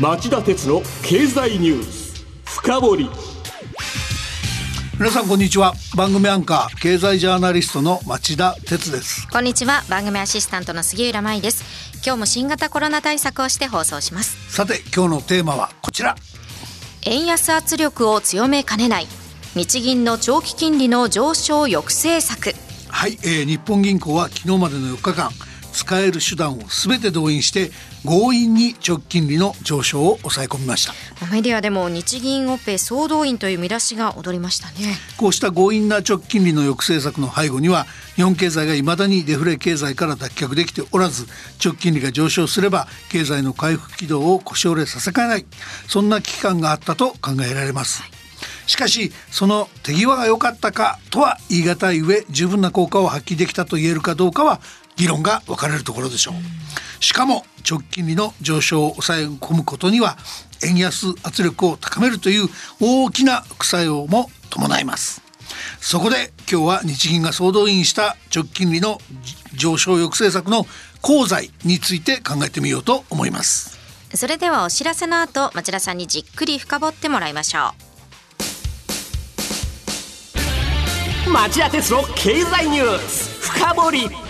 町田鉄の経済ニュース深掘り。皆さんこんにちは。番組アンカー経済ジャーナリストの町田鉄です。こんにちは。番組アシスタントの杉浦舞です。今日も新型コロナ対策をして放送します。さて今日のテーマはこちら。円安圧力を強めかねない。日銀の長期金利の上昇抑制策。はい、えー、日本銀行は昨日までの4日間使える手段をすべて動員して強引に直近利の上昇を抑え込みました。メディアでも日銀オペ総動員という見出しが踊りましたね。こうした強引な直近利の抑制策の背後には日本経済が未だにデフレ経済から脱却できておらず直近利が上昇すれば経済の回復軌道を腰折れさせかねない。そんな危機感があったと考えられます、はい。しかしその手際が良かったかとは言い難い上十分な効果を発揮できたと言えるかどうかは議論が分かれるところでしょう。しかも直近利の上昇を抑え込むことには円安圧力を高めるという大きな副作用も伴います。そこで今日は日銀が総動員した直近利の上昇抑制策の功罪について考えてみようと思います。それではお知らせの後町田さんにじっくり深掘ってもらいましょう。町田鉄の経済ニュース深掘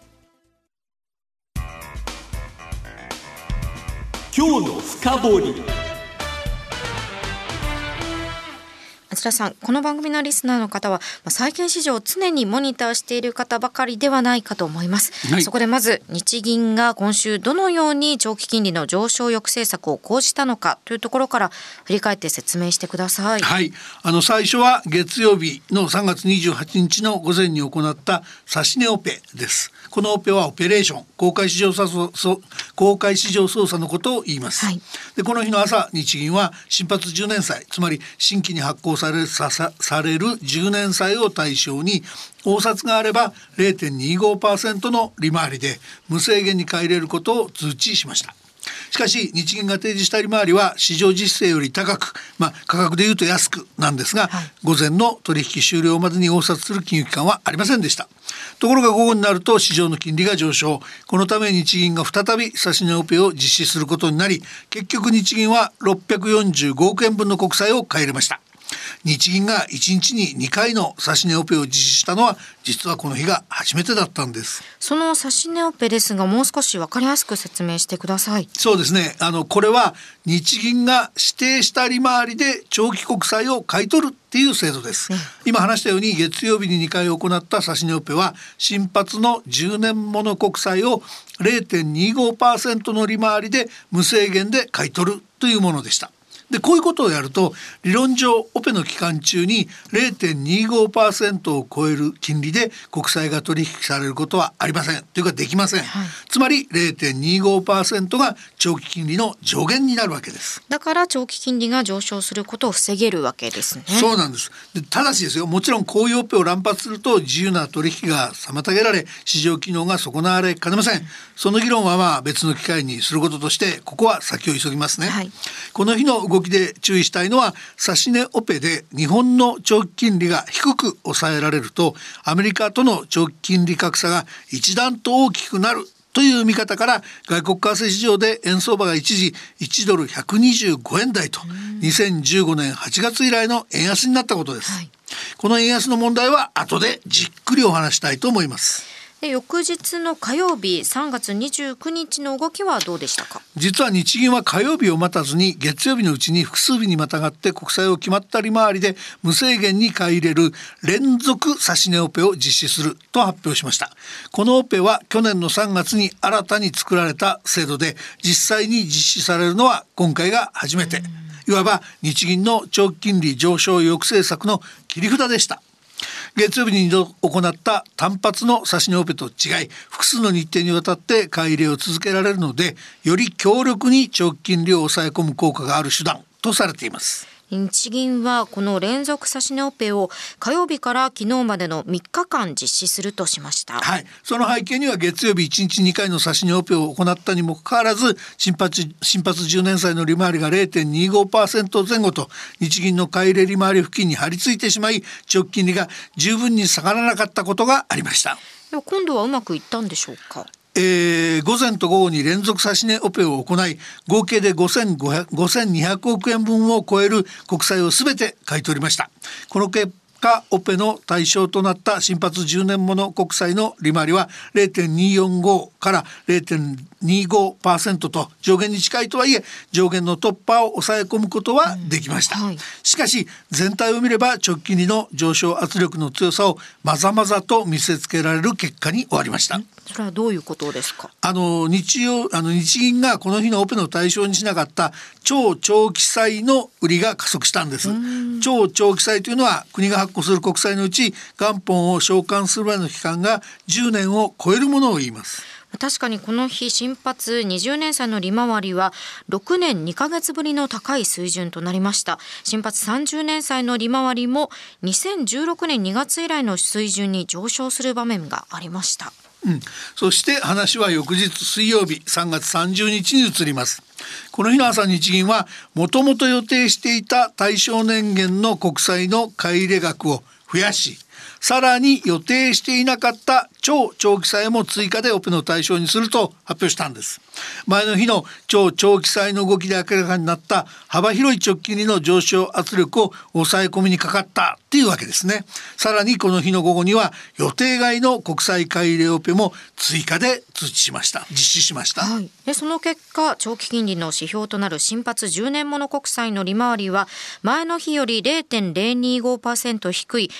今日の深堀町田さんこの番組のリスナーの方は、まあ、債券市場を常にモニターしている方ばかりではないかと思います、はい、そこでまず日銀が今週どのように長期金利の上昇抑制策を講じたのかというところから振り返って説明してください。はい。あの最初は月曜日の3月28日の午前に行った指値オペですこのオペはオペレーション公開市場操公開市場操作のことを言います、はい、でこの日の朝日銀は新発10年債つまり新規に発行されさされる10年債を対象に大札があれば0.25%の利回りで無制限に買い入れることを通知しました。しかし日銀が提示した利回りは市場実勢より高く、まあ、価格でいうと安くなんですが、はい、午前の取引終了までに応札する金融機関はありませんでした。ところが午後になると市場の金利が上昇。このため日銀が再び指値オペを実施することになり結局日銀は645億円分の国債を買い入れました日銀が1日に2回の指値オペを実施したのは実はこの日が初めてだったんです。その指値オペですがもう少し分かりやすく説明してください。そうですね。あのこれは日銀が指定した利回りで長期国債を買い取るっていう制度です、今話したように月曜日に2回行った指値オペは新発の10年もの国債を0.25%の利回りで無制限で買い取るというものでしたでこういうことをやると理論上オペの期間中に0.25%を超える金利で国債が取引されることはありません。というかできません、はい、つまり0.25%が長期金利の上限になるわけです。だから長期金利が上昇することを防げるわけですね。そうなんです。でただしですよもちろんこういうオペを乱発すると自由な取引が妨げられ市場機能が損なわれかねません。その議論はまあ別の機会にすることとしてここは先を急ぎますね、はい、この日の動きで注意したいのは指値オペで日本の長期金利が低く抑えられるとアメリカとの長期金利格差が一段と大きくなるという見方から外国為替市場で円相場が一時1ドル125円台と2015年8月以来の円安になったことです、はい、この円安の問題は後でじっくりお話したいと思いますで翌日の火曜日3月29日の動きはどうでしたか？実は日銀は火曜日を待たずに月曜日のうちに複数日にまたがって国債を決まった利回りで無制限に買い入れる連続指値オペを実施すると発表しました。このオペは去年の3月に新たに作られた制度で実際に実施されるのは今回が初めて。いわば日銀の長期金利上昇抑制策の切り札でした。月曜日に2度行った単発の指値オペと違い複数の日程にわたって買い入れを続けられるのでより強力に長期金利を抑え込む効果がある手段とされています。日銀はこの連続指値オペを火曜日から昨日までの3日間実施するとしました。はい。その背景には月曜日1日2回の指値オペを行ったにもかかわらず、新発、新発10年債の利回りが0.25%前後と日銀の買い入れ利回り付近に張り付いてしまい、直近利が十分に下がらなかったことがありました。今度はうまくいったんでしょうか？えー、午前と午後に連続指値オペを行い合計で5200億円分を超える国債を全て買い取りました。この結果オペの対象となった新発10年もの国債の利回りは0.245から0.25%と上限に近いとはいえ上限の突破を抑え込むことはできました、うんはい、しかし全体を見れば直近利の上昇圧力の強さをまざまざと見せつけられる結果に終わりました、それはどういうことですか？あの日曜あの日銀がこの日のオペの対象にしなかった超長期債の売りが加速したんです。超長期債というのは国が発行する国債のうち元本を償還するまでの期間が10年を超えるものを言います。確かにこの日新発20年債の利回りは6年2ヶ月ぶりの高い水準となりました。新発30年債の利回りも2016年2月以来の水準に上昇する場面がありましたうん、そして話は翌日水曜日3月30日に移ります。この日の朝日銀はもともと予定していた対象年限の国債の買い入れ額を増やしさらに予定していなかった超長期債も追加でオペの対象にすると発表したんです。前の日の超長期債の動きで明らかになった幅広い直近利の上昇圧力を抑え込みにかかったっていうわけですね。さらにこの日の午後には予定外の国債買い入れオペも追加で通知しました。実施しました、はい、でその結果長期金利の指標となる新発10年もの国債の利回りは前の日より0.025%低い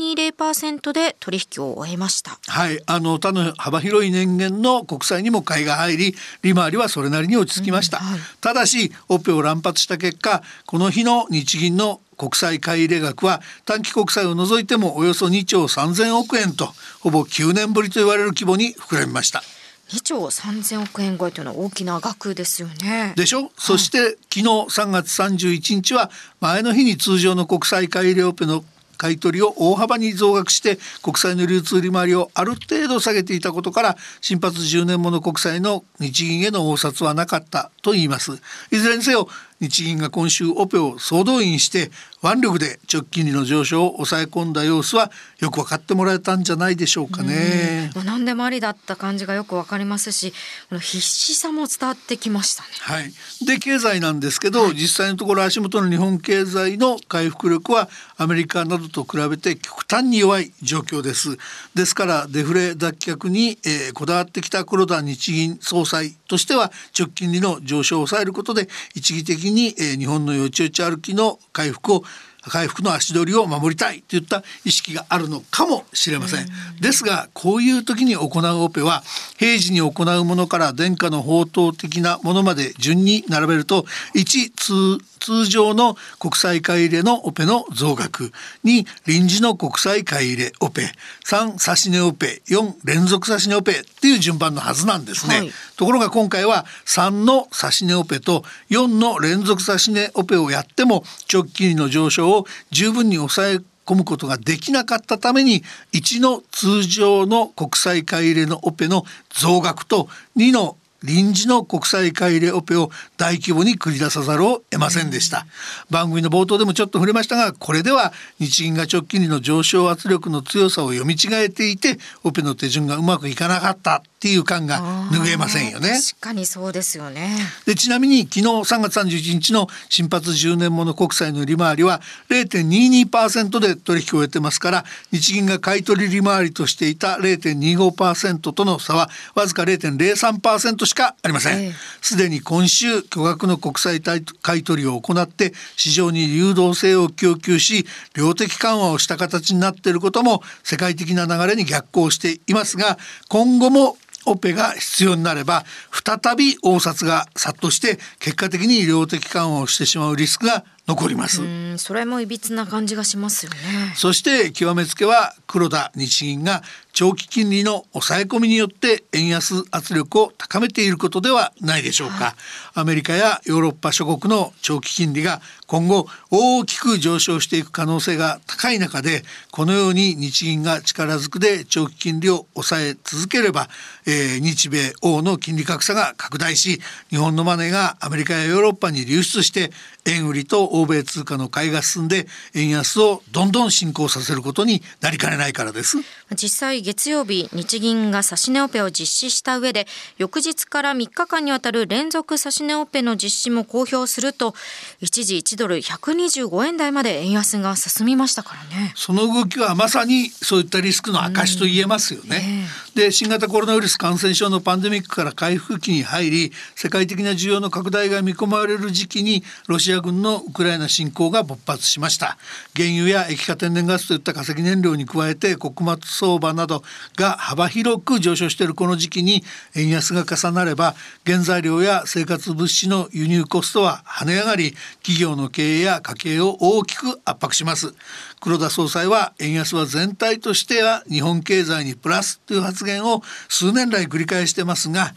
0.220%で取引を終えました。したはい。あの他の幅広い年限の国債にも買いが入り利回りはそれなりに落ち着きました、うんはい、ただしオペを乱発した結果この日の日銀の国債買い入れ額は短期国債を除いてもおよそ2兆3000億円とほぼ9年ぶりと言われる規模に膨らみました。2兆3000億円超えというのは大きな額ですよね。でしょ、はい、そして昨日3月31日は前の日に通常の国債買い入れオペの買取を大幅に増額して国債の流通利回りをある程度下げていたことから新発10年もの国債の日銀への応札はなかったと言います。いずれにせよ日銀が今週オペを総動員して腕力で直近利の上昇を抑え込んだ様子はよく分かってもらえたんじゃないでしょうかね。まあ、何でもありだった感じがよくわかりますし、この必死さも伝わってきましたね。はい。で経済なんですけど、はい、実際のところ足元の日本経済の回復力はアメリカなどと比べて極端に弱い状況です。ですからデフレ脱却に、えー、こだわってきた黒田日銀総裁としては直近利の上昇を抑えることで一義的に、えー、日本のよちよち歩きの回復を回復の足取りを守りたいといった意識があるのかもしれません。ですがこういう時に行うオペは平時に行うものから殿下の宝刀的なものまで順に並べると1通通常の国債買い入れのオペの増額2臨時の国債買い入れオペ3指値オペ4連続指値オペっていう順番のはずなんですね、はい、ところが今回は3の指値オペと4の連続指値オペをやっても直近の上昇をを十分に抑え込むことができなかったために1の通常の国債買い入れのオペの増額と2の臨時の国際買い入れオペを大規模に繰り出さざるを得ませんでした、番組の冒頭でもちょっと触れましたがこれでは日銀が直近利の上昇圧力の強さを読み違えていてオペの手順がうまくいかなかった。っていう感が拭えませんよね。確かにそうですよね。でちなみに昨日3月31日の新発10年もの国債の利回りは0.22%で取引を終えてますから日銀が買取利回りとしていた0.25%との差はわずか0.03%しかありません。す、で、に今週巨額の国債買取を行って市場に流動性を供給し量的緩和をした形になっていることも世界的な流れに逆行していますが今後もオペが必要になれば再び応札が殺到して結果的に量的緩和をしてしまうリスクが残ります。それもいびつな感じがしますよね。そして極めつけは黒田日銀が長期金利の抑え込みによって円安圧力を高めていることではないでしょうか、はい、アメリカやヨーロッパ諸国の長期金利が今後大きく上昇していく可能性が高い中でこのように日銀が力ずくで長期金利を抑え続ければ、えー、日米欧の金利格差が拡大し日本のマネーがアメリカやヨーロッパに流出して円売りと欧米通貨の買いが進んで円安をどんどん進行させることになりかねないからです。実際月曜日日銀が指値オペを実施した上で翌日から3日間にわたる連続指値オペの実施も公表すると一時1ドル125円台まで円安が進みましたからね。その動きはまさにそういったリスクの証と言えますよね、えー、で新型コロナウイルス感染症のパンデミックから回復期に入り世界的な需要の拡大が見込まれる時期にロシア軍のウクライナ侵攻が勃発しました。原油や液化天然ガスといった化石燃料に加えて穀物相場などが幅広く上昇しているこの時期に円安が重なれば原材料や生活物資の輸入コストは跳ね上がり企業の経営や家計を大きく圧迫します黒田総裁は円安は全体としては日本経済にプラスという発言を数年来繰り返してますが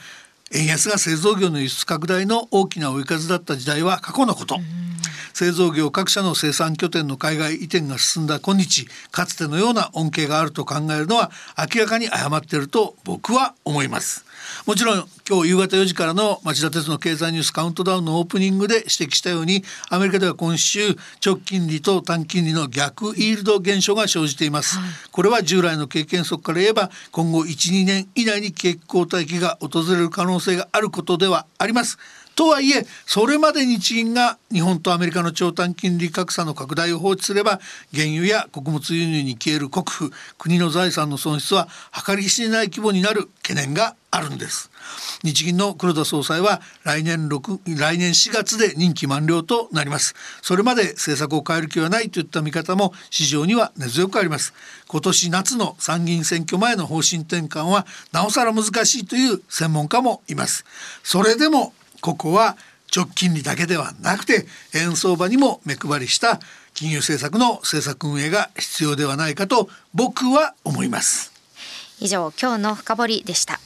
円安が製造業の輸出拡大の大きな追い風だった時代は過去のこと。製造業各社の生産拠点の海外移転が進んだ今日かつてのような恩恵があると考えるのは明らかに誤っていると僕は思います。もちろん今日夕方4時からの町田鉄の経済ニュースカウントダウンのオープニングで指摘したようにアメリカでは今週直近利と短金利の逆イールド現象が生じています、はい、これは従来の経験則から言えば今後12年以内に景気後退期が訪れる可能性があることではあります。とはいえそれまで日銀が日本とアメリカの長短金利格差の拡大を放置すれば原油や穀物輸入に消える国富国の財産の損失は計り知れない規模になる懸念があるんです。日銀の黒田総裁は来年6来年4月で任期満了となります。それまで政策を変える気はないといった見方も市場には根強くあります。今年夏の参議院選挙前の方針転換はなおさら難しいという専門家もいます。それでもここは直近利だけではなくて円相場にも目配りした金融政策の政策運営が必要ではないかと僕は思います。以上今日の深掘でした。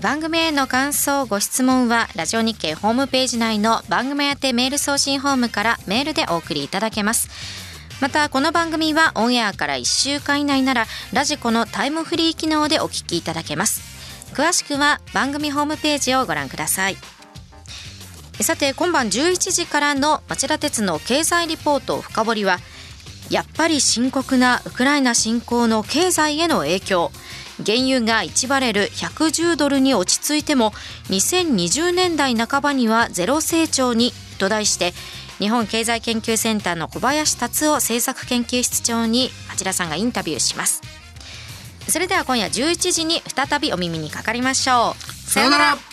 番組への感想ご質問はラジオ日経ホームページ内の番組宛てメール送信ホームからメールでお送りいただけます。またこの番組はオンエアから1週間以内ならラジコのタイムフリー機能でお聞きいただけます。詳しくは番組ホームページをご覧ください。さて今晩11時からの町田鉄の経済リポート深掘りはやっぱり深刻なウクライナ侵攻の経済への影響。原油が1バレル110ドルに落ち着いても2020年代半ばにはゼロ成長にと題して日本経済研究センターの小林達夫政策研究室長にあちらさんがインタビューします。それでは今夜11時に再びお耳にかかりましょう。さようなら。